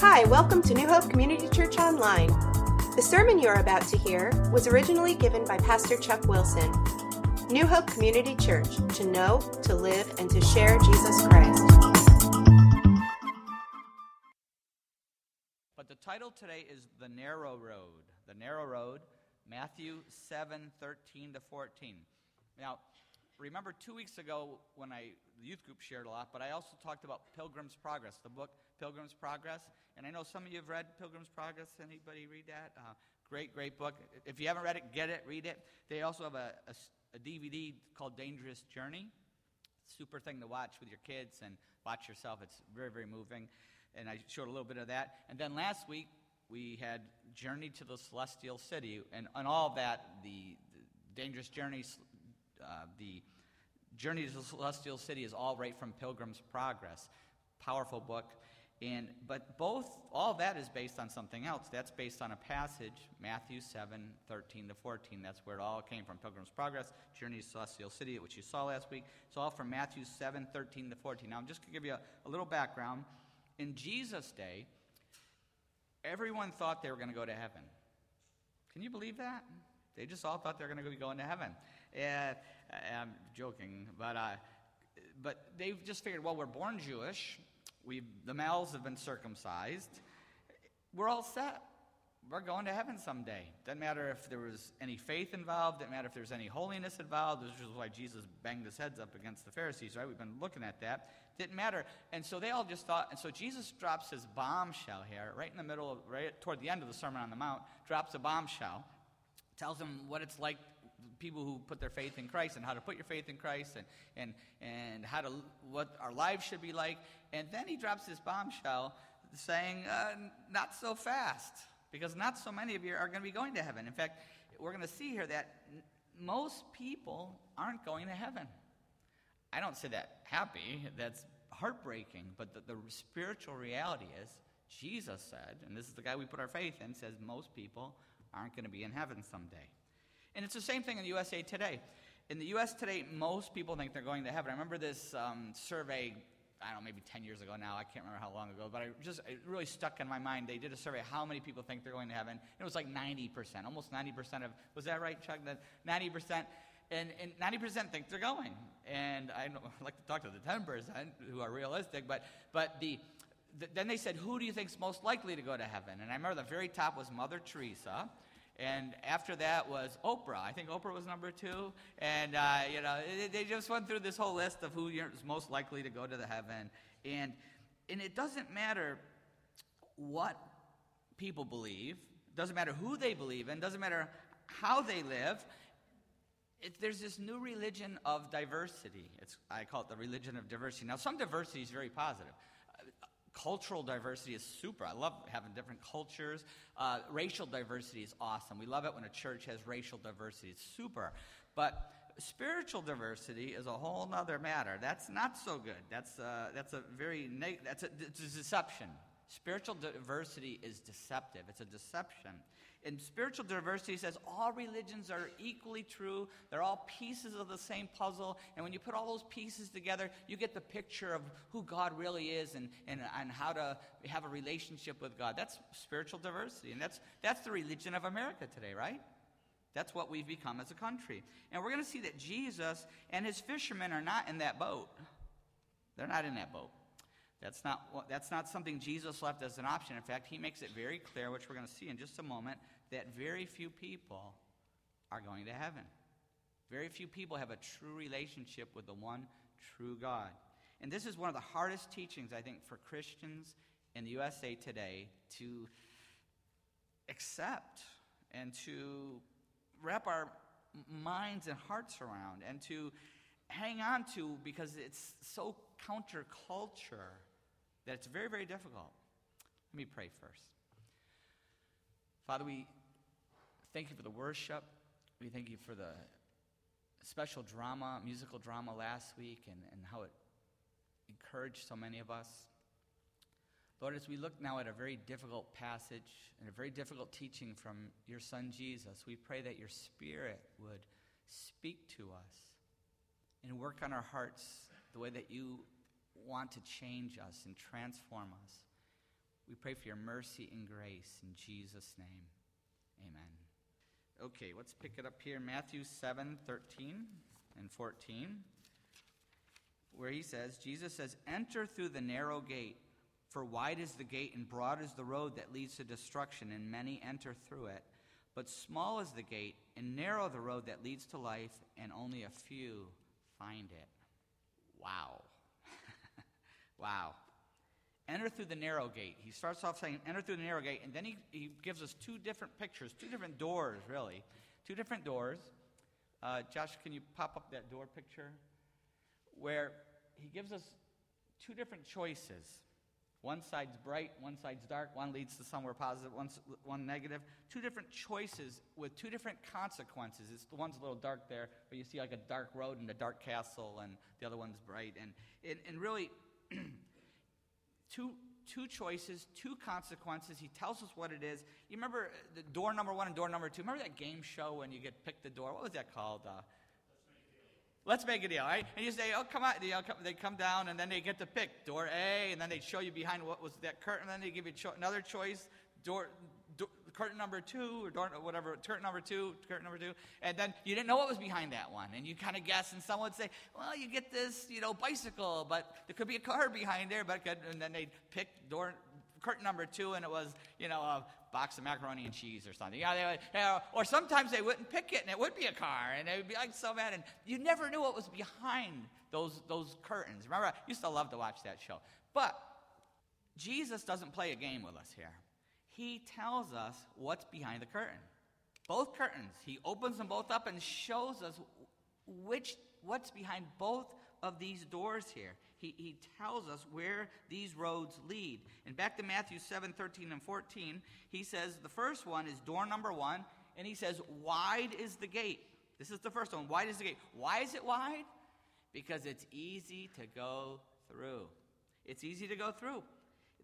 Hi, welcome to New Hope Community Church Online. The sermon you're about to hear was originally given by Pastor Chuck Wilson. New Hope Community Church, to know, to live, and to share Jesus Christ. But the title today is The Narrow Road. The Narrow Road, Matthew 7 13 to 14. Now, remember two weeks ago when I, the youth group shared a lot, but I also talked about Pilgrim's Progress, the book Pilgrim's Progress. And I know some of you have read Pilgrim's Progress. Anybody read that? Uh, great, great book. If you haven't read it, get it, read it. They also have a, a, a DVD called Dangerous Journey. Super thing to watch with your kids and watch yourself. It's very, very moving. And I showed a little bit of that. And then last week, we had Journey to the Celestial City. And on all that, the, the Dangerous Journey uh, the Journey to the Celestial City is all right from Pilgrim's Progress. Powerful book. And, but both, all that is based on something else. That's based on a passage, Matthew 7, 13 to 14. That's where it all came from. Pilgrim's Progress, Journey to Celestial City, which you saw last week. It's all from Matthew 7, 13 to 14. Now, I'm just going to give you a, a little background. In Jesus' day, everyone thought they were going to go to heaven. Can you believe that? They just all thought they were going to be going to heaven. And I'm joking, but, uh, but they've just figured, well, we're born Jewish. we the males have been circumcised. We're all set. We're going to heaven someday. Doesn't matter if there was any faith involved. Doesn't matter if there's any holiness involved. This is why Jesus banged his heads up against the Pharisees, right? We've been looking at that. Didn't matter. And so they all just thought, and so Jesus drops his bombshell here, right in the middle, of, right toward the end of the Sermon on the Mount, drops a bombshell, tells them what it's like people who put their faith in Christ and how to put your faith in Christ and, and, and how to, what our lives should be like. And then he drops this bombshell saying, uh, not so fast, because not so many of you are going to be going to heaven. In fact, we're going to see here that most people aren't going to heaven. I don't say that happy, that's heartbreaking, but the, the spiritual reality is Jesus said, and this is the guy we put our faith in, says most people aren't going to be in heaven someday. And it's the same thing in the USA Today. In the US today, most people think they're going to heaven. I remember this um, survey, I don't know, maybe 10 years ago now. I can't remember how long ago, but I just, it really stuck in my mind. They did a survey how many people think they're going to heaven. It was like 90%, almost 90% of, was that right, Chuck? That 90%. And, and 90% think they're going. And I like to talk to the 10% who are realistic, but, but the, the, then they said, who do you think is most likely to go to heaven? And I remember the very top was Mother Teresa. And after that was Oprah. I think Oprah was number two. And, uh, you know, they just went through this whole list of who is most likely to go to the heaven. And, and it doesn't matter what people believe, doesn't matter who they believe in, doesn't matter how they live. It, there's this new religion of diversity. It's, I call it the religion of diversity. Now, some diversity is very positive cultural diversity is super. I love having different cultures. Uh, racial diversity is awesome. We love it when a church has racial diversity. It's super. But spiritual diversity is a whole other matter. That's not so good. That's, uh, that's a very neg- that's a, a deception. Spiritual diversity is deceptive. It's a deception. And spiritual diversity says all religions are equally true. They're all pieces of the same puzzle. And when you put all those pieces together, you get the picture of who God really is and, and, and how to have a relationship with God. That's spiritual diversity. And that's, that's the religion of America today, right? That's what we've become as a country. And we're going to see that Jesus and his fishermen are not in that boat. They're not in that boat. That's not, that's not something Jesus left as an option. In fact, he makes it very clear, which we're going to see in just a moment, that very few people are going to heaven. Very few people have a true relationship with the one true God. And this is one of the hardest teachings, I think, for Christians in the USA today to accept and to wrap our minds and hearts around and to hang on to because it's so counterculture that it's very, very difficult. Let me pray first. Father, we thank you for the worship. We thank you for the special drama, musical drama last week, and, and how it encouraged so many of us. Lord, as we look now at a very difficult passage and a very difficult teaching from your Son Jesus, we pray that your Spirit would speak to us and work on our hearts the way that you want to change us and transform us. We pray for your mercy and grace in Jesus' name. Amen. Okay, let's pick it up here. Matthew 7 13 and 14, where he says, Jesus says, Enter through the narrow gate, for wide is the gate and broad is the road that leads to destruction, and many enter through it. But small is the gate and narrow the road that leads to life, and only a few find it. Wow. Wow. Enter through the narrow gate. He starts off saying, Enter through the narrow gate, and then he, he gives us two different pictures, two different doors, really. Two different doors. Uh, Josh, can you pop up that door picture? Where he gives us two different choices. One side's bright, one side's dark, one leads to somewhere positive, one's, one negative. Two different choices with two different consequences. It's the one's a little dark there, but you see like a dark road and a dark castle, and the other one's bright. And, and, and really, two, two choices, two consequences. He tells us what it is. You remember the door number one and door number two? Remember that game show when you get picked the door? What was that called? Uh, Let's make a deal, right? And you say, oh, come on. They come, they come down, and then they get to pick door A, and then they show you behind what was that curtain, and then they give you cho- another choice, door, curtain number two, or door, whatever, curtain number two, curtain number two, and then you didn't know what was behind that one, and you kind of guess, and someone would say, well, you get this, you know, bicycle, but there could be a car behind there, but could, and then they'd pick door, curtain number two, and it was, you know, a box of macaroni and cheese or something. Yeah, they would, you know, or sometimes they wouldn't pick it, and it would be a car, and they would be like so mad, and you never knew what was behind those, those curtains. Remember, I used to love to watch that show. But Jesus doesn't play a game with us here. He tells us what's behind the curtain. Both curtains. He opens them both up and shows us which what's behind both of these doors here. He, he tells us where these roads lead. And back to Matthew 7 13 and 14, he says the first one is door number one, and he says, Wide is the gate. This is the first one. Wide is the gate. Why is it wide? Because it's easy to go through. It's easy to go through.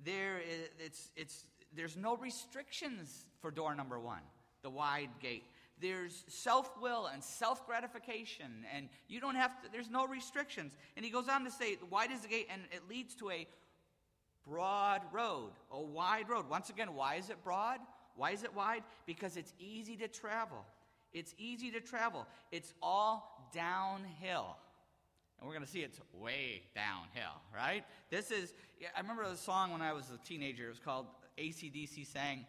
There it's, it's, there's no restrictions for door number one, the wide gate there's self will and self gratification, and you don't have to, there's no restrictions. And he goes on to say, wide is the gate, and it leads to a broad road, a wide road. Once again, why is it broad? Why is it wide? Because it's easy to travel. It's easy to travel. It's all downhill. And we're going to see it's way downhill, right? This is, I remember the song when I was a teenager. It was called ACDC sang,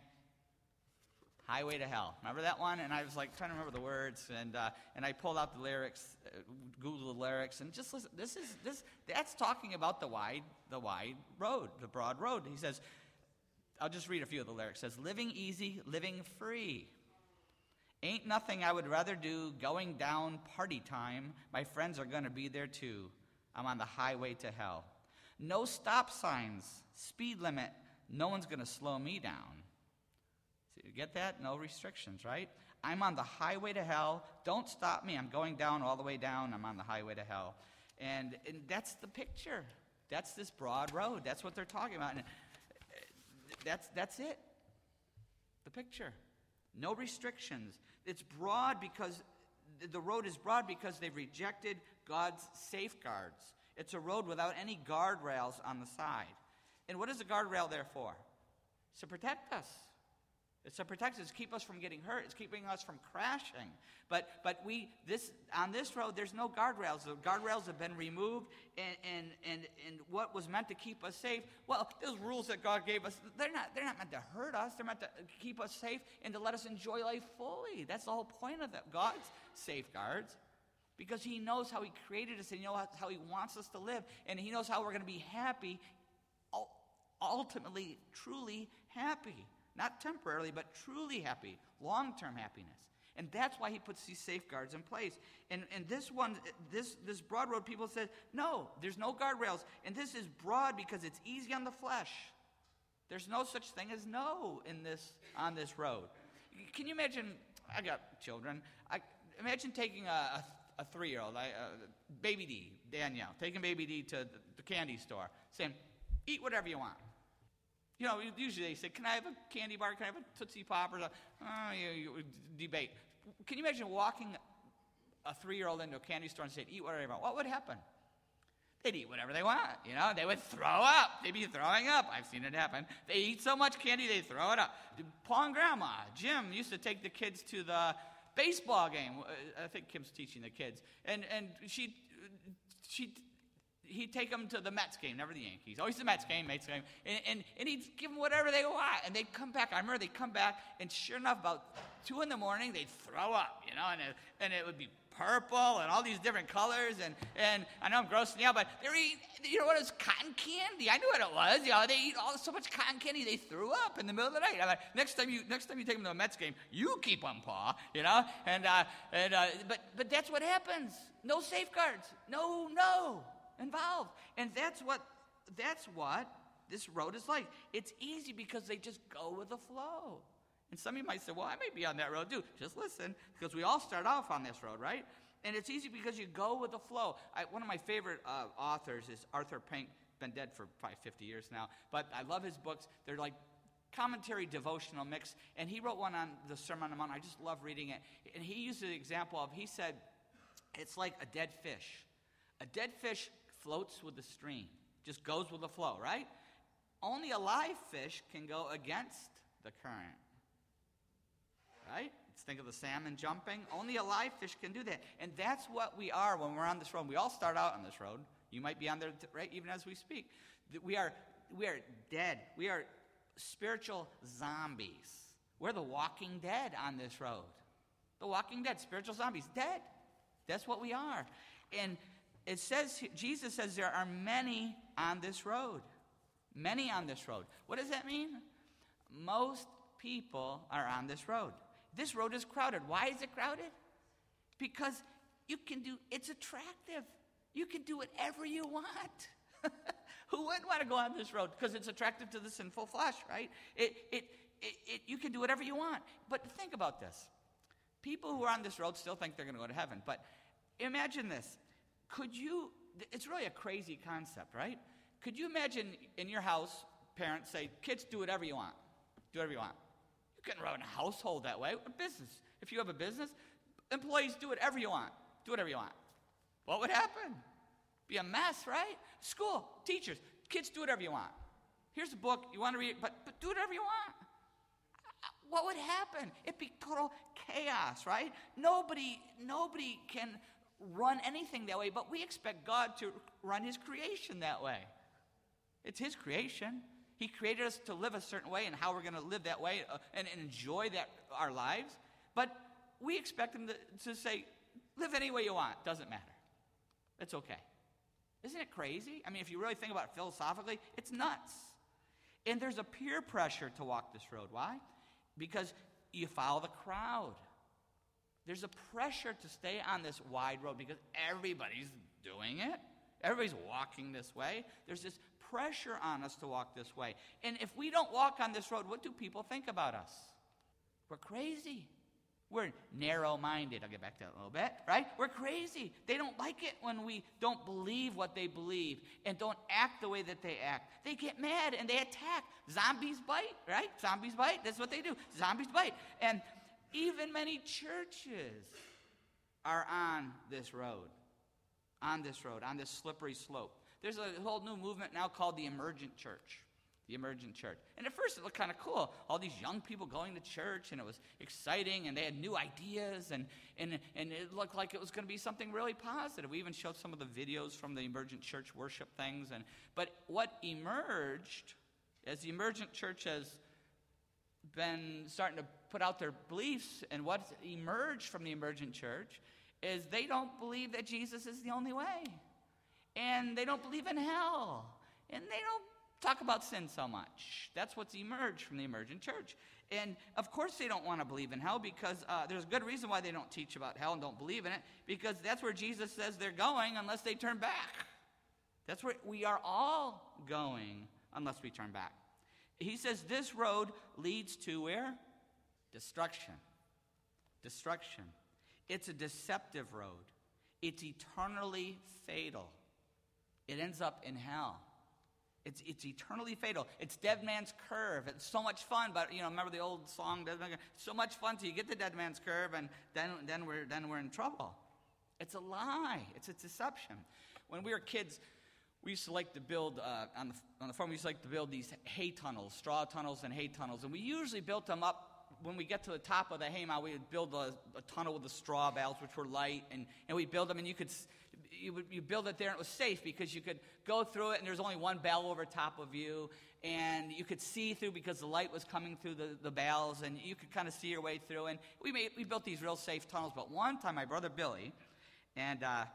Highway to Hell. Remember that one? And I was like trying to remember the words, and uh, and I pulled out the lyrics, uh, Googled the lyrics, and just listen. This is this that's talking about the wide the wide road, the broad road. He says, I'll just read a few of the lyrics. It says, "Living easy, living free." Ain't nothing I would rather do going down party time. My friends are going to be there too. I'm on the highway to hell. No stop signs, speed limit. No one's going to slow me down. So You get that? No restrictions, right? I'm on the highway to hell. Don't stop me. I'm going down all the way down. I'm on the highway to hell. And, and that's the picture. That's this broad road. That's what they're talking about. And uh, that's, that's it. The picture. No restrictions. It's broad because the road is broad because they've rejected God's safeguards. It's a road without any guardrails on the side. And what is the guardrail there for? It's to protect us. It's to protect us, keep us from getting hurt. It's keeping us from crashing. But but we this on this road, there's no guardrails. The guardrails have been removed, and and and, and what was meant to keep us safe. Well, those rules that God gave us, they're not they're not meant to hurt us. They're meant to keep us safe and to let us enjoy life fully. That's the whole point of. God's safeguards. Because he knows how he created us and he knows how he wants us to live. And he knows how we're going to be happy, ultimately, truly happy. Not temporarily, but truly happy, long term happiness. And that's why he puts these safeguards in place. And, and this one, this, this broad road, people said, no, there's no guardrails. And this is broad because it's easy on the flesh. There's no such thing as no in this, on this road. Can you imagine? I got children. I, imagine taking a, a, a three year old, uh, baby D, Danielle, taking baby D to the, the candy store, saying, eat whatever you want. You know, usually they say, Can I have a candy bar? Can I have a Tootsie Pop? Or something? Oh, you, you debate. Can you imagine walking a three year old into a candy store and saying, Eat whatever you want? What would happen? they'd eat whatever they want. You know, they would throw up. They'd be throwing up. I've seen it happen. They eat so much candy, they throw it up. Paul and Grandma, Jim used to take the kids to the baseball game. Uh, I think Kim's teaching the kids. And, and she, she, he'd take them to the Mets game, never the Yankees. Always the Mets game, Mets game. And, and, and he'd give them whatever they want. And they'd come back. I remember they'd come back, and sure enough, about 2 in the morning, they'd throw up, you know, and it, and it would be purple and all these different colors. And, and I know I'm grossing out, but they're eating, you know what, it was cotton candy. I knew what it was. You know, they eat all so much cotton candy, they threw up in the middle of the night. I'm like, next time you, next time you take them to a Mets game, you keep them, Pa, you know? And, uh, and, uh, but, but that's what happens. No safeguards. No, no involved. And that's what, that's what this road is like. It's easy because they just go with the flow. And some of you might say, well, I may be on that road too. Just listen, because we all start off on this road, right? And it's easy because you go with the flow. I, one of my favorite uh, authors is Arthur Pink, been dead for probably 50 years now, but I love his books. They're like commentary devotional mix. And he wrote one on the Sermon on the Mount. I just love reading it. And he used an example of, he said, it's like a dead fish. A dead fish floats with the stream, just goes with the flow, right? Only a live fish can go against the current. Right? Let's think of the salmon jumping. Only a live fish can do that. And that's what we are when we're on this road. We all start out on this road. You might be on there right even as we speak. We are we are dead. We are spiritual zombies. We're the walking dead on this road. The walking dead, spiritual zombies, dead. That's what we are. And it says, Jesus says there are many on this road. Many on this road. What does that mean? Most people are on this road. This road is crowded. Why is it crowded? Because you can do, it's attractive. You can do whatever you want. Who wouldn't want to go on this road? Because it's attractive to the sinful flesh, right? It, it, it, it, you can do whatever you want. But think about this. People who are on this road still think they're going to go to heaven. But imagine this could you, it's really a crazy concept, right? Could you imagine in your house, parents say, kids, do whatever you want. Do whatever you want. You can run a household that way, a business. If you have a business, employees, do whatever you want. Do whatever you want. What would happen? Be a mess, right? School, teachers, kids, do whatever you want. Here's a book, you want to read but, but do whatever you want. What would happen? It'd be total chaos, right? Nobody, nobody can run anything that way, but we expect God to run His creation that way. It's His creation. He created us to live a certain way and how we're going to live that way uh, and, enjoy that our lives. But we expect Him to, to say, live any way you want. Doesn't matter. It's okay. Isn't it crazy? I mean, if you really think about it philosophically, it's nuts. And there's a peer pressure to walk this road. Why? Because you follow the crowd. There's a pressure to stay on this wide road because everybody's doing it. Everybody's walking this way. There's this pressure on us to walk this way. And if we don't walk on this road, what do people think about us? We're crazy. We're narrow minded. I'll get back to that a little bit, right? We're crazy. They don't like it when we don't believe what they believe and don't act the way that they act. They get mad and they attack. Zombies bite, right? Zombies bite. That's what they do. Zombies bite. And even many churches are on this road, on this road, on this slippery slope. There's a whole new movement now called the emergent church. The emergent church. And at first it looked kind of cool. All these young people going to church, and it was exciting, and they had new ideas, and, and, and it looked like it was going to be something really positive. We even showed some of the videos from the emergent church worship things. And, but what emerged, as the emergent church has been starting to put out their beliefs, and what's emerged from the emergent church is they don't believe that Jesus is the only way. And they don't believe in hell. And they don't talk about sin so much. That's what's emerged from the emergent church. And of course, they don't want to believe in hell because uh, there's a good reason why they don't teach about hell and don't believe in it because that's where Jesus says they're going unless they turn back. That's where we are all going unless we turn back. He says this road leads to where? Destruction. Destruction. It's a deceptive road. It's eternally fatal. It ends up in hell. It's, it's eternally fatal. It's Dead Man's Curve. It's so much fun, but you know, remember the old song, Dead Man's Curve? So much fun till you get to Dead Man's Curve, and then, then, we're, then we're in trouble. It's a lie. It's a deception. When we were kids, we used to like to build uh, on, the, on the farm we used to like to build these hay tunnels straw tunnels and hay tunnels and we usually built them up when we get to the top of the hay mound we would build a, a tunnel with the straw bales which were light and, and we build them and you could you, would, you build it there and it was safe because you could go through it and there's only one bell over top of you and you could see through because the light was coming through the, the bales and you could kind of see your way through and we, made, we built these real safe tunnels but one time my brother billy and uh,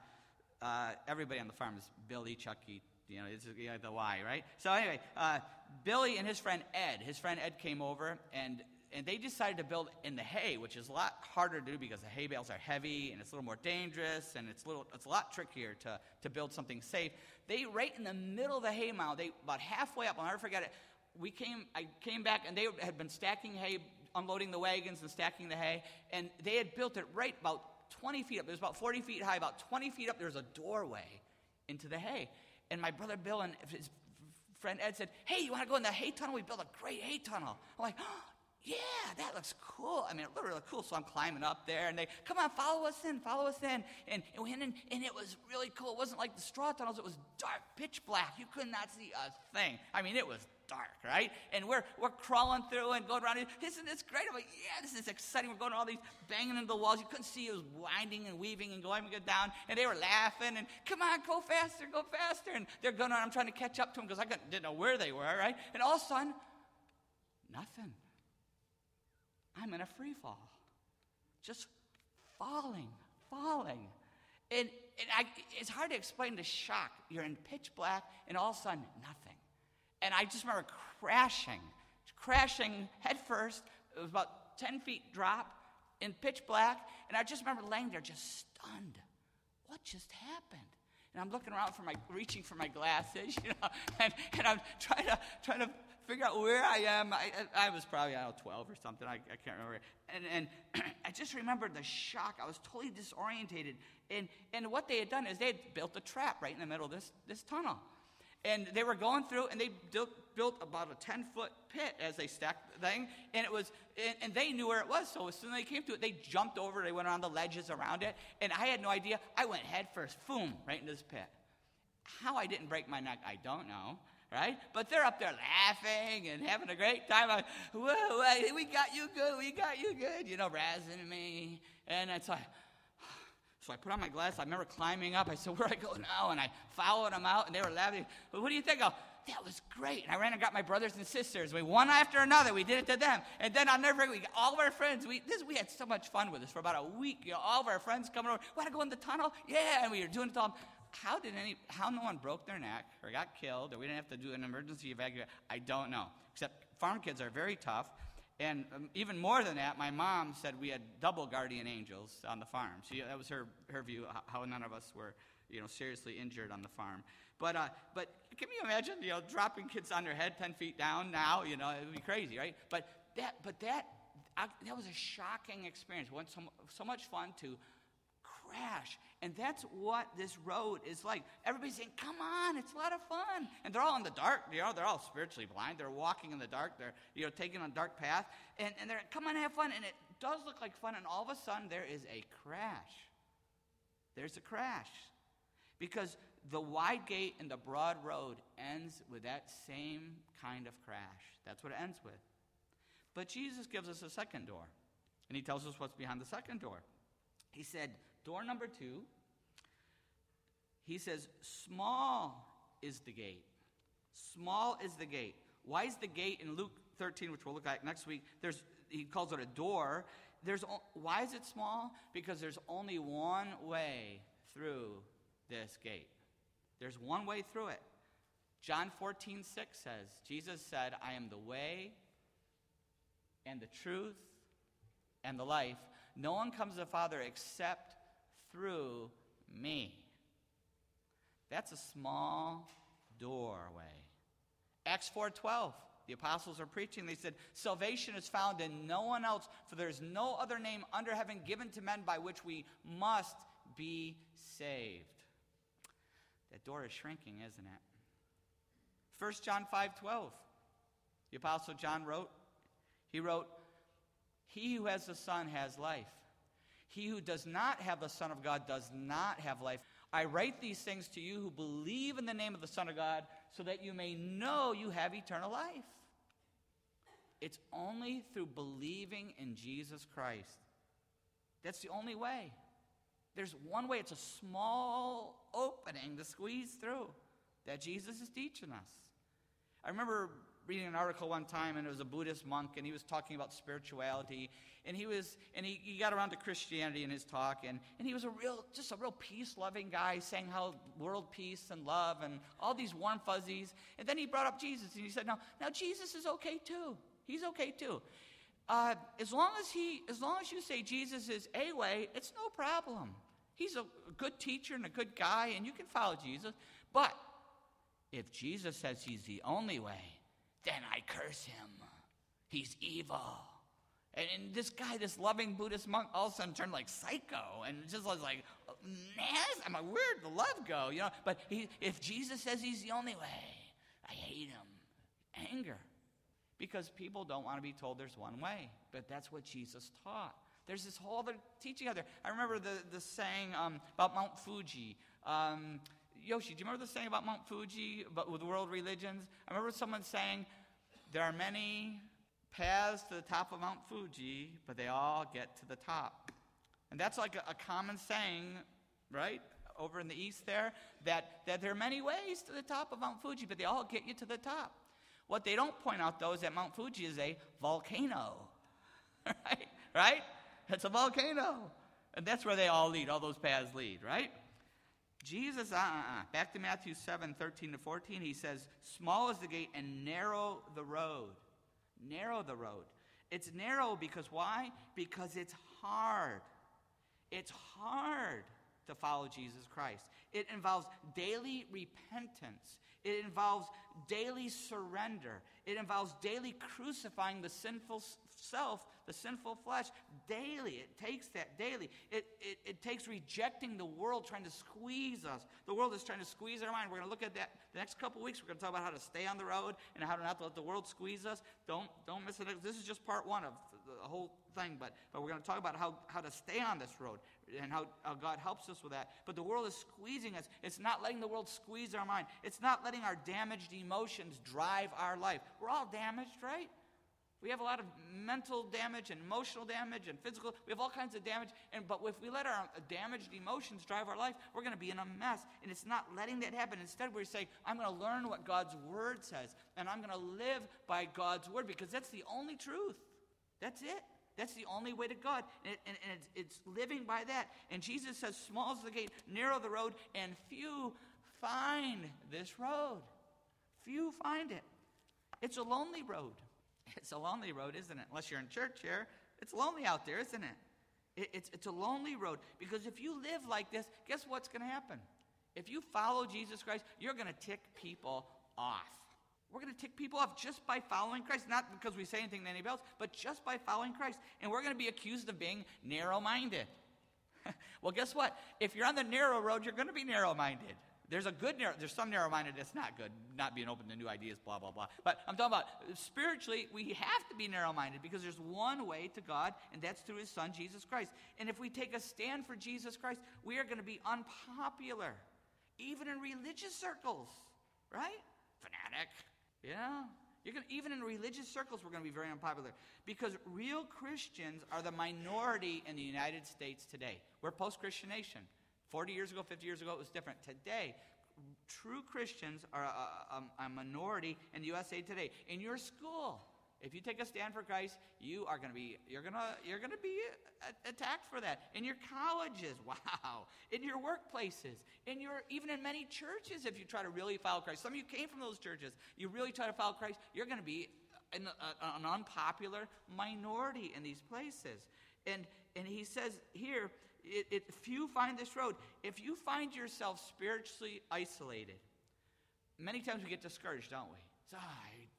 uh, everybody on the farm is Billy, Chucky, you know, it's you know, the Y, right? So anyway, uh, Billy and his friend Ed, his friend Ed came over and and they decided to build in the hay, which is a lot harder to do because the hay bales are heavy and it's a little more dangerous and it's a little it's a lot trickier to, to build something safe. They right in the middle of the hay they about halfway up, I'll never forget it. We came I came back and they had been stacking hay, unloading the wagons and stacking the hay, and they had built it right about 20 feet up. It was about 40 feet high, about 20 feet up, there was a doorway into the hay. And my brother Bill and his friend Ed said, Hey, you want to go in the hay tunnel? We built a great hay tunnel. I'm like, oh, yeah, that looks cool. I mean, it looked really cool. So I'm climbing up there, and they, come on, follow us in, follow us in. And, and we went in, and it was really cool. It wasn't like the straw tunnels, it was dark, pitch black. You could not see a thing. I mean, it was dark, right? And we're, we're crawling through and going around. Isn't this great? I'm like, yeah, this is exciting. We're going all these banging into the walls. You couldn't see it was winding and weaving and going good down. And they were laughing and, come on, go faster, go faster. And they're going on. I'm trying to catch up to them because I didn't know where they were, right? And all of a sudden, nothing. I'm in a free fall. Just falling, falling. And, and I, it's hard to explain the shock. You're in pitch black, and all of a sudden, nothing. And I just remember crashing, crashing headfirst. It was about 10 feet drop in pitch black. And I just remember laying there just stunned. What just happened? And I'm looking around for my, reaching for my glasses, you know, and, and I'm trying to, trying to figure out where I am. I, I was probably, I don't know, 12 or something. I, I can't remember. And, and I just remember the shock. I was totally disorientated. And, and what they had done is they had built a trap right in the middle of this, this tunnel. And they were going through, and they built, about a 10 foot pit as they stacked the thing. And it was, and, and, they knew where it was. So as soon as they came to it, they jumped over, they went around the ledges around it. And I had no idea. I went head first, boom, right into this pit. How I didn't break my neck, I don't know. Right? But they're up there laughing and having a great time. Whoa, we got you good, we got you good, you know, razzing me. And it's like, so I put on my glasses. I remember climbing up. I said, Where I go now? And I followed them out, and they were laughing. What do you think? Oh, that was great. And I ran and got my brothers and sisters. We one after another. We did it to them. And then I'll never forget, we all of our friends. We, this, we had so much fun with this for about a week. You know, all of our friends coming over. Want to go in the tunnel? Yeah. And we were doing it all. How did any, how no one broke their neck or got killed or we didn't have to do an emergency evacuation? I don't know. Except farm kids are very tough. And um, even more than that, my mom said we had double guardian angels on the farm. She, that was her, her view, how none of us were you know, seriously injured on the farm. But, uh, but can you imagine, you know, dropping kids on their head 10 feet down now? You know, it would be crazy, right? But that, but that, I, that was a shocking experience. It was so, so much fun to crash. And that's what this road is like. Everybody's saying, come on, it's a lot of fun. And they're all in the dark. You know, they're all spiritually blind. They're walking in the dark. They're, you know, taking a dark path. And, and they're, come on, have fun. And it does look like fun. And all of a sudden, there is a crash. There's a crash. Because the wide gate and the broad road ends with that same kind of crash. That's what it ends with. But Jesus gives us a second door. And he tells us what's behind the second door. He said, Door number two, he says, Small is the gate. Small is the gate. Why is the gate in Luke 13, which we'll look at next week, there's, he calls it a door. There's, why is it small? Because there's only one way through this gate. There's one way through it. John 14, 6 says, Jesus said, I am the way and the truth and the life. No one comes to the Father except through me. That's a small doorway. Acts 4:12. The apostles are preaching. They said, "Salvation is found in no one else, for there is no other name under heaven given to men by which we must be saved." That door is shrinking, isn't it? 1 John 5:12. The apostle John wrote, he wrote, "He who has the Son has life. He who does not have the Son of God does not have life. I write these things to you who believe in the name of the Son of God, so that you may know you have eternal life. It's only through believing in Jesus Christ. That's the only way. There's one way, it's a small opening to squeeze through that Jesus is teaching us. I remember reading an article one time, and it was a Buddhist monk, and he was talking about spirituality, and he was, and he, he got around to Christianity in his talk, and, and he was a real, just a real peace-loving guy, saying how world peace and love and all these warm fuzzies, and then he brought up Jesus, and he said, "Now, now Jesus is okay too. He's okay too. Uh, as long as he, as long as you say Jesus is a way, it's no problem. He's a good teacher and a good guy, and you can follow Jesus. But if Jesus says he's the only way, then I curse him. He's evil. And, and, this guy, this loving Buddhist monk, all of a sudden turned like psycho and just was like, nasty. I'm like, where'd the love go? You know, but he, if Jesus says he's the only way, I hate him. Anger. Because people don't want to be told there's one way. But that's what Jesus taught. There's this whole other teaching out there. I remember the, the saying um, about Mount Fuji. Um, Yoshi, do you remember the saying about Mount Fuji, but with world religions? I remember someone saying, there are many paths to the top of Mount Fuji, but they all get to the top. And that's like a, a common saying, right? Over in the east there, that, that there are many ways to the top of Mount Fuji, but they all get you to the top. What they don't point out, though, is that Mount Fuji is a volcano. right? Right? It's a volcano. And that's where they all lead, all those paths lead, right? Jesus, uh, uh, uh, back to Matthew 7, 13 to 14, he says, Small is the gate and narrow the road. Narrow the road. It's narrow because why? Because it's hard. It's hard to follow Jesus Christ. It involves daily repentance. It involves daily surrender. It involves daily crucifying the sinful self, the sinful flesh, daily. It takes that daily. It, it, it takes rejecting the world trying to squeeze us. The world is trying to squeeze our mind. We're going to look at that the next couple weeks. We're going to talk about how to stay on the road and how to not let the world squeeze us. Don't, don't miss it. This is just part one of the whole thing, but, but we're going to talk about how, how to stay on this road and how, how God helps us with that. But the world is squeezing us. It's not letting the world squeeze our mind. It's not letting our damaged emotions drive our life. We're all damaged, right? We have a lot of mental damage and emotional damage and physical. We have all kinds of damage. And but if we let our damaged emotions drive our life, we're going to be in a mess. And it's not letting that happen. Instead, we're saying, I'm going to learn what God's word says, and I'm going to live by God's word because that's the only truth. That's it. That's the only way to God. And, and, and it's, it's living by that. And Jesus says, Small is the gate, narrow the road, and few find this road. Few find it. It's a lonely road. It's a lonely road, isn't it? Unless you're in church here, it's lonely out there, isn't it? it it's, it's a lonely road because if you live like this, guess what's going to happen? If you follow Jesus Christ, you're going to tick people off. We're going to tick people off just by following Christ, not because we say anything to anybody else, but just by following Christ. And we're going to be accused of being narrow minded. well, guess what? If you're on the narrow road, you're going to be narrow minded. There's a good narrow, there's some narrow minded that's not good, not being open to new ideas, blah, blah, blah. But I'm talking about spiritually, we have to be narrow minded because there's one way to God, and that's through his son, Jesus Christ. And if we take a stand for Jesus Christ, we are going to be unpopular, even in religious circles, right? Fanatic, yeah. You're gonna, even in religious circles, we're going to be very unpopular because real Christians are the minority in the United States today. We're post Christian nation. 40 years ago, 50 years ago, it was different. Today, true Christians are a, a, a, minority in the USA today. In your school, if you take a stand for Christ, you are going to be you're going to you're going to be attacked for that. In your colleges, wow. In your workplaces, in your even in many churches if you try to really follow Christ. Some of you came from those churches. You really try to follow Christ, you're going to be an, an unpopular minority in these places. And and he says here it, it, few find this road. If you find yourself spiritually isolated, many times we get discouraged, don't we? So, ah,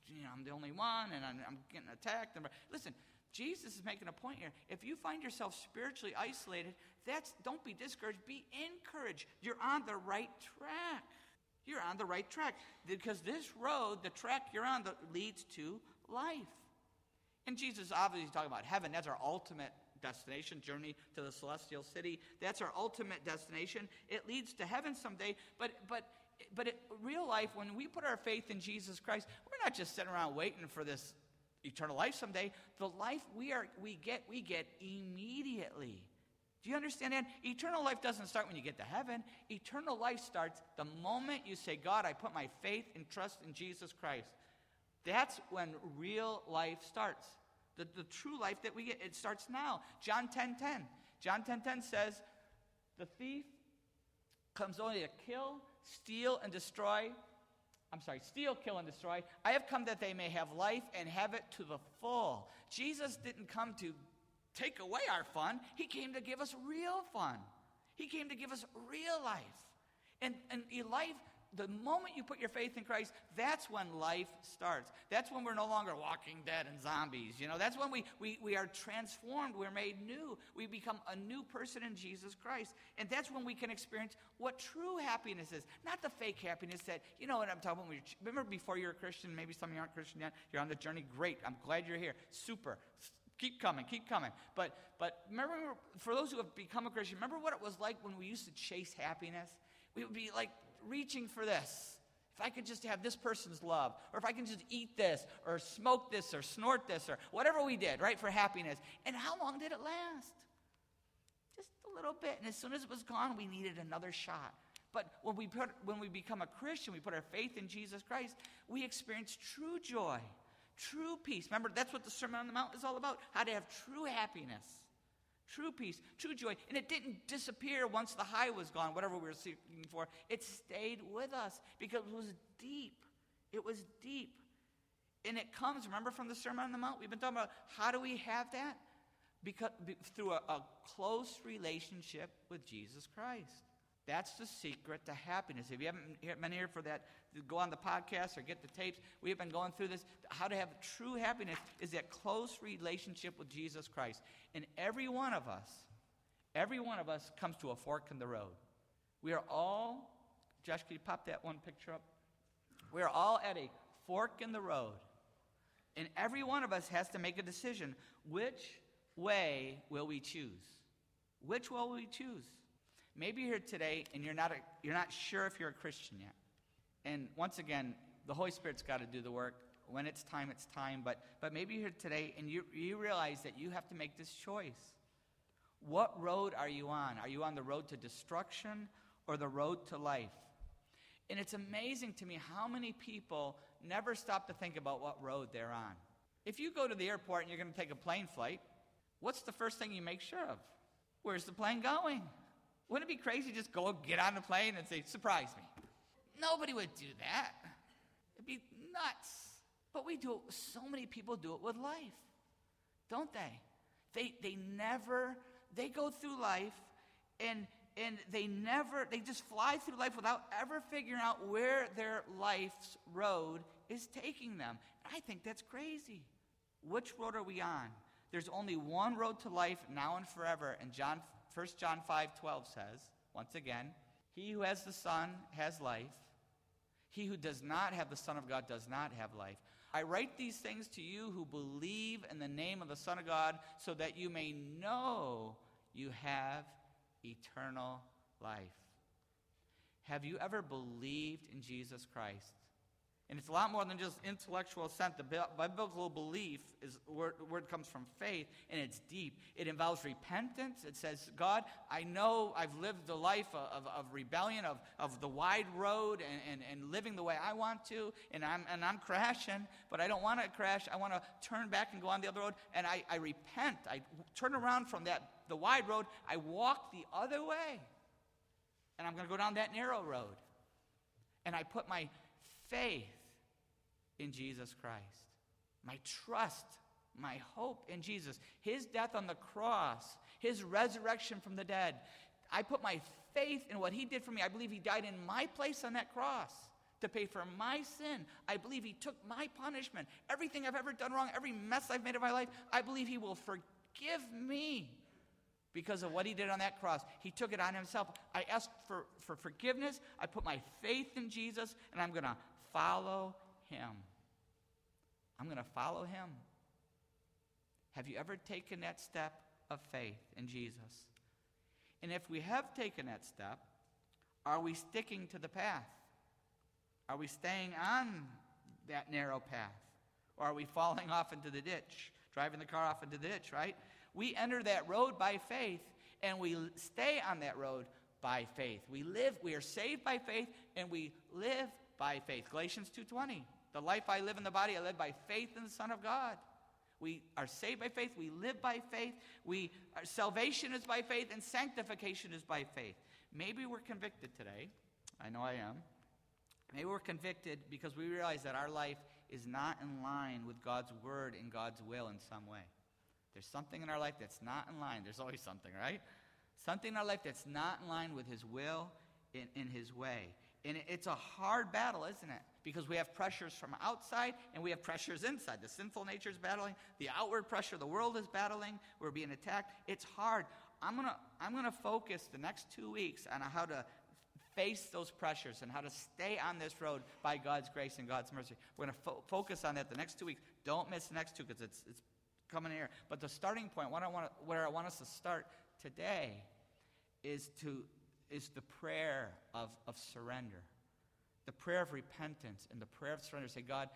you know, I'm the only one, and I'm, I'm getting attacked. Listen, Jesus is making a point here. If you find yourself spiritually isolated, that's don't be discouraged. Be encouraged. You're on the right track. You're on the right track because this road, the track you're on, that leads to life. And Jesus obviously talking about heaven. That's our ultimate destination, journey to the celestial city. That's our ultimate destination. It leads to heaven someday. But, but, but it, real life, when we put our faith in Jesus Christ, we're not just sitting around waiting for this eternal life someday. The life we, are, we get, we get immediately. Do you understand that? Eternal life doesn't start when you get to heaven. Eternal life starts the moment you say, God, I put my faith and trust in Jesus Christ. That's when real life starts. The, the true life that we get, it starts now. John 10 10. John 10 10 says, The thief comes only to kill, steal, and destroy. I'm sorry, steal, kill, and destroy. I have come that they may have life and have it to the full. Jesus didn't come to take away our fun, He came to give us real fun. He came to give us real life. And, and life, the moment you put your faith in Christ, that's when life starts. That's when we're no longer walking dead and zombies. You know, that's when we, we, we are transformed. We're made new. We become a new person in Jesus Christ. And that's when we can experience what true happiness is. Not the fake happiness that, you know what I'm talking about. Remember before you're a Christian, maybe some of you aren't Christian yet, you're on the journey. Great. I'm glad you're here. Super. Keep coming, keep coming. But, but remember, for those who have become a Christian, remember what it was like when we used to chase happiness? We would be like reaching for this. If I could just have this person's love, or if I can just eat this, or smoke this, or snort this, or whatever we did, right, for happiness. And how long did it last? Just a little bit. And as soon as it was gone, we needed another shot. But when we, put, when we become a Christian, we put our faith in Jesus Christ, we experience true joy True peace. Remember, that's what the Sermon on the Mount is all about how to have true happiness, true peace, true joy. And it didn't disappear once the high was gone, whatever we were seeking for. It stayed with us because it was deep. It was deep. And it comes, remember from the Sermon on the Mount? We've been talking about how do we have that? Because, through a, a close relationship with Jesus Christ. That's the secret to happiness. If you haven't been here for that, go on the podcast or get the tapes. We have been going through this. How to have true happiness is that close relationship with Jesus Christ. And every one of us, every one of us comes to a fork in the road. We are all, Josh, can you pop that one picture up? We are all at a fork in the road. And every one of us has to make a decision. Which way will we choose? Which will we choose? Maybe you're here today and you're not, a, you're not sure if you're a Christian yet. And once again, the Holy Spirit's got to do the work. When it's time, it's time. But, but maybe you're here today and you, you realize that you have to make this choice. What road are you on? Are you on the road to destruction or the road to life? And it's amazing to me how many people never stop to think about what road they're on. If you go to the airport and you're going to take a plane flight, what's the first thing you make sure of? Where's the plane going? Wouldn't it be crazy just go get on the plane and say, surprise me? Nobody would do that. It'd be nuts. But we do it, so many people do it with life, don't they? They, they never, they go through life and, and they never, they just fly through life without ever figuring out where their life's road is taking them. I think that's crazy. Which road are we on? There's only one road to life now and forever, and John 1 John 5 12 says, once again, He who has the Son has life. He who does not have the Son of God does not have life. I write these things to you who believe in the name of the Son of God, so that you may know you have eternal life. Have you ever believed in Jesus Christ? And it's a lot more than just intellectual assent. The biblical belief is word, word comes from faith, and it's deep. It involves repentance. It says, God, I know I've lived the life of, of, of rebellion, of, of the wide road, and, and, and living the way I want to, and I'm, and I'm crashing, but I don't want to crash. I want to turn back and go on the other road, and I, I repent. I turn around from that the wide road. I walk the other way, and I'm going to go down that narrow road. And I put my faith in Jesus Christ. My trust, my hope in Jesus. His death on the cross, his resurrection from the dead. I put my faith in what he did for me. I believe he died in my place on that cross to pay for my sin. I believe he took my punishment. Everything I've ever done wrong, every mess I've made of my life, I believe he will forgive me because of what he did on that cross. He took it on himself. I asked for, for forgiveness. I put my faith in Jesus, and I'm going to follow him. I'm going to follow him. Have you ever taken that step of faith in Jesus. And if we have taken that step, are we sticking to the path? Are we staying on that narrow path? Or are we falling off into the ditch, driving the car off into the ditch, right? We enter that road by faith and we stay on that road by faith. We live, we are saved by faith and we live by faith. Galatians 2:20. The life I live in the body I live by faith in the Son of God. We are saved by faith, we live by faith, we salvation is by faith and sanctification is by faith. Maybe we're convicted today. I know I am. Maybe we're convicted because we realize that our life is not in line with God's word and God's will in some way. There's something in our life that's not in line. There's always something, right? Something in our life that's not in line with His will in, in His way. And it's a hard battle, isn't it? Because we have pressures from outside and we have pressures inside. The sinful nature is battling, the outward pressure the world is battling, we're being attacked. It's hard. I'm going to I'm going to focus the next two weeks on how to face those pressures and how to stay on this road by God's grace and God's mercy. We're going to fo- focus on that the next two weeks. Don't miss the next two because it's, it's coming here. But the starting point, what I want, where I want us to start today, is to is the prayer of, of surrender, the prayer of repentance, and the prayer of surrender. Say, God,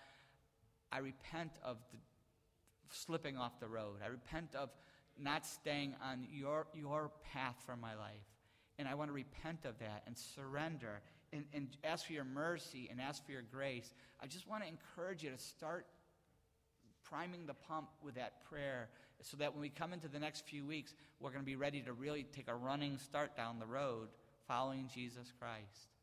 I repent of slipping off the road. I repent of not staying on your, your path for my life. And I want to repent of that and surrender and, and ask for your mercy and ask for your grace. I just want to encourage you to start priming the pump with that prayer so that when we come into the next few weeks, we're going to be ready to really take a running start down the road following Jesus Christ.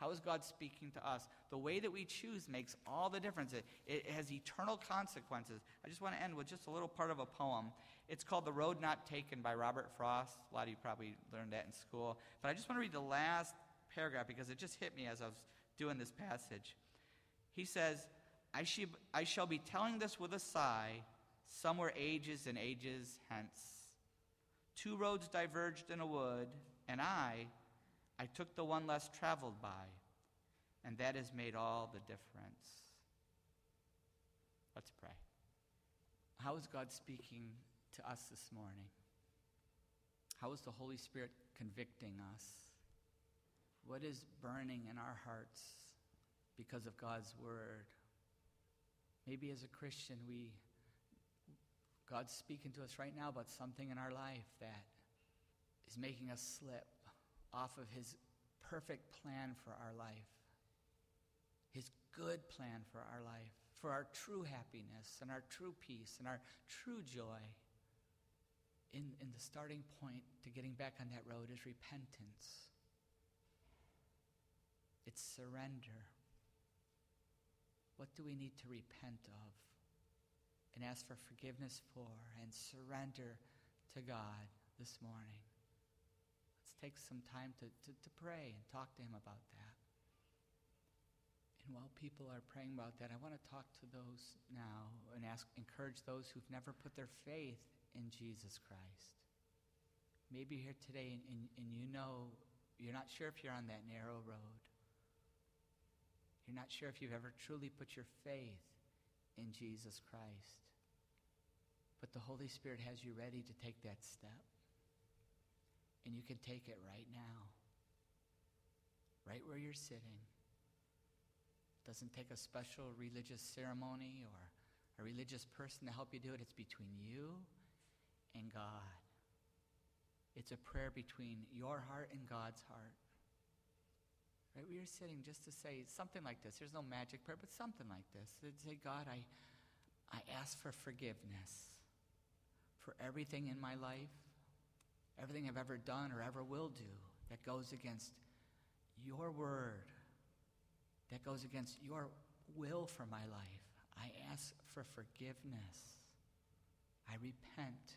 How is God speaking to us? The way that we choose makes all the difference. It, it, has eternal consequences. I just want to end with just a little part of a poem. It's called The Road Not Taken by Robert Frost. A lot of you probably learned that in school. But I just want to read the last paragraph because it just hit me as I was doing this passage. He says, I, she, I shall be telling this with a sigh, somewhere ages and ages hence. Two roads diverged in a wood, and I, I took the one less traveled by, and that has made all the difference. Let's pray. How is God speaking to us this morning? How is the Holy Spirit convicting us? What is burning in our hearts because of God's word? Maybe as a Christian, we God's speaking to us right now about something in our life that is making us slip off of His perfect plan for our life, His good plan for our life, for our true happiness and our true peace and our true joy. In, in the starting point to getting back on that road is repentance. It's surrender. What do we need to repent of and ask for forgiveness for and surrender to God this morning? Take some time to, to, to pray and talk to Him about that. And while people are praying about that, I want to talk to those now and ask, encourage those who've never put their faith in Jesus Christ. Maybe you're here today and, and, and you know you're not sure if you're on that narrow road. You're not sure if you've ever truly put your faith in Jesus Christ. But the Holy Spirit has you ready to take that step. And you can take it right now, right where you're sitting. It doesn't take a special religious ceremony or a religious person to help you do it. It's between you and God. It's a prayer between your heart and God's heart. Right where you're sitting, just to say something like this. There's no magic prayer, but something like this. To Say, God, I, I ask for forgiveness for everything in my life everything I've ever done or ever will do that goes against your word, that goes against your will for my life. I ask for forgiveness. I repent.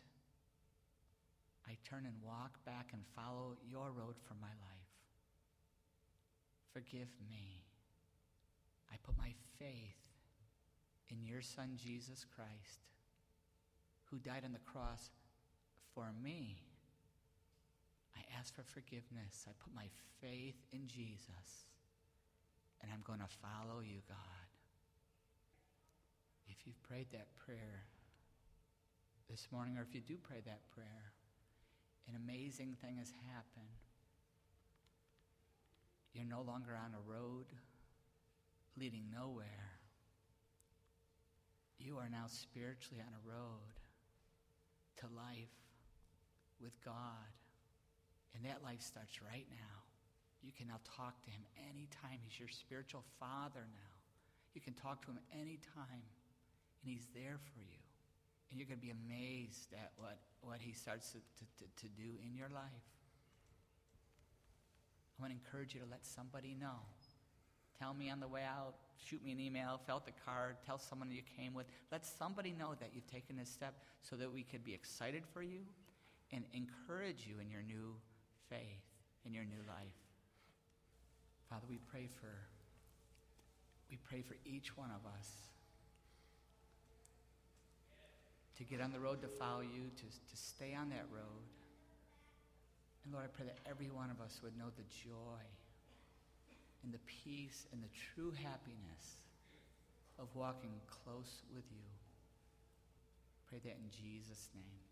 I turn and walk back and follow your road for my life. Forgive me. I put my faith in your Son, Jesus Christ, who died on the cross for me I ask for forgiveness. I put my faith in Jesus. And I'm going to follow you, God. If you've prayed that prayer, this morning, or if you do pray that prayer, an amazing thing has happened. You're no longer on a road leading nowhere. You are now spiritually on a road to life with God. And that life starts right now. You can now talk to him anytime. He's your spiritual father now. You can talk to him anytime, and he's there for you. And you're going to be amazed at what, what he starts to, to, to do in your life. I want to encourage you to let somebody know. Tell me on the way out, shoot me an email, fill out the card, tell someone you came with. Let somebody know that you've taken this step so that we could be excited for you and encourage you in your new faith, in your new life. Father, we pray for we pray for each one of us to get on the road to follow you, to, to stay on that road. And Lord, I pray that every one of us would know the joy and the peace and the true happiness of walking close with you. Pray that in Jesus' name.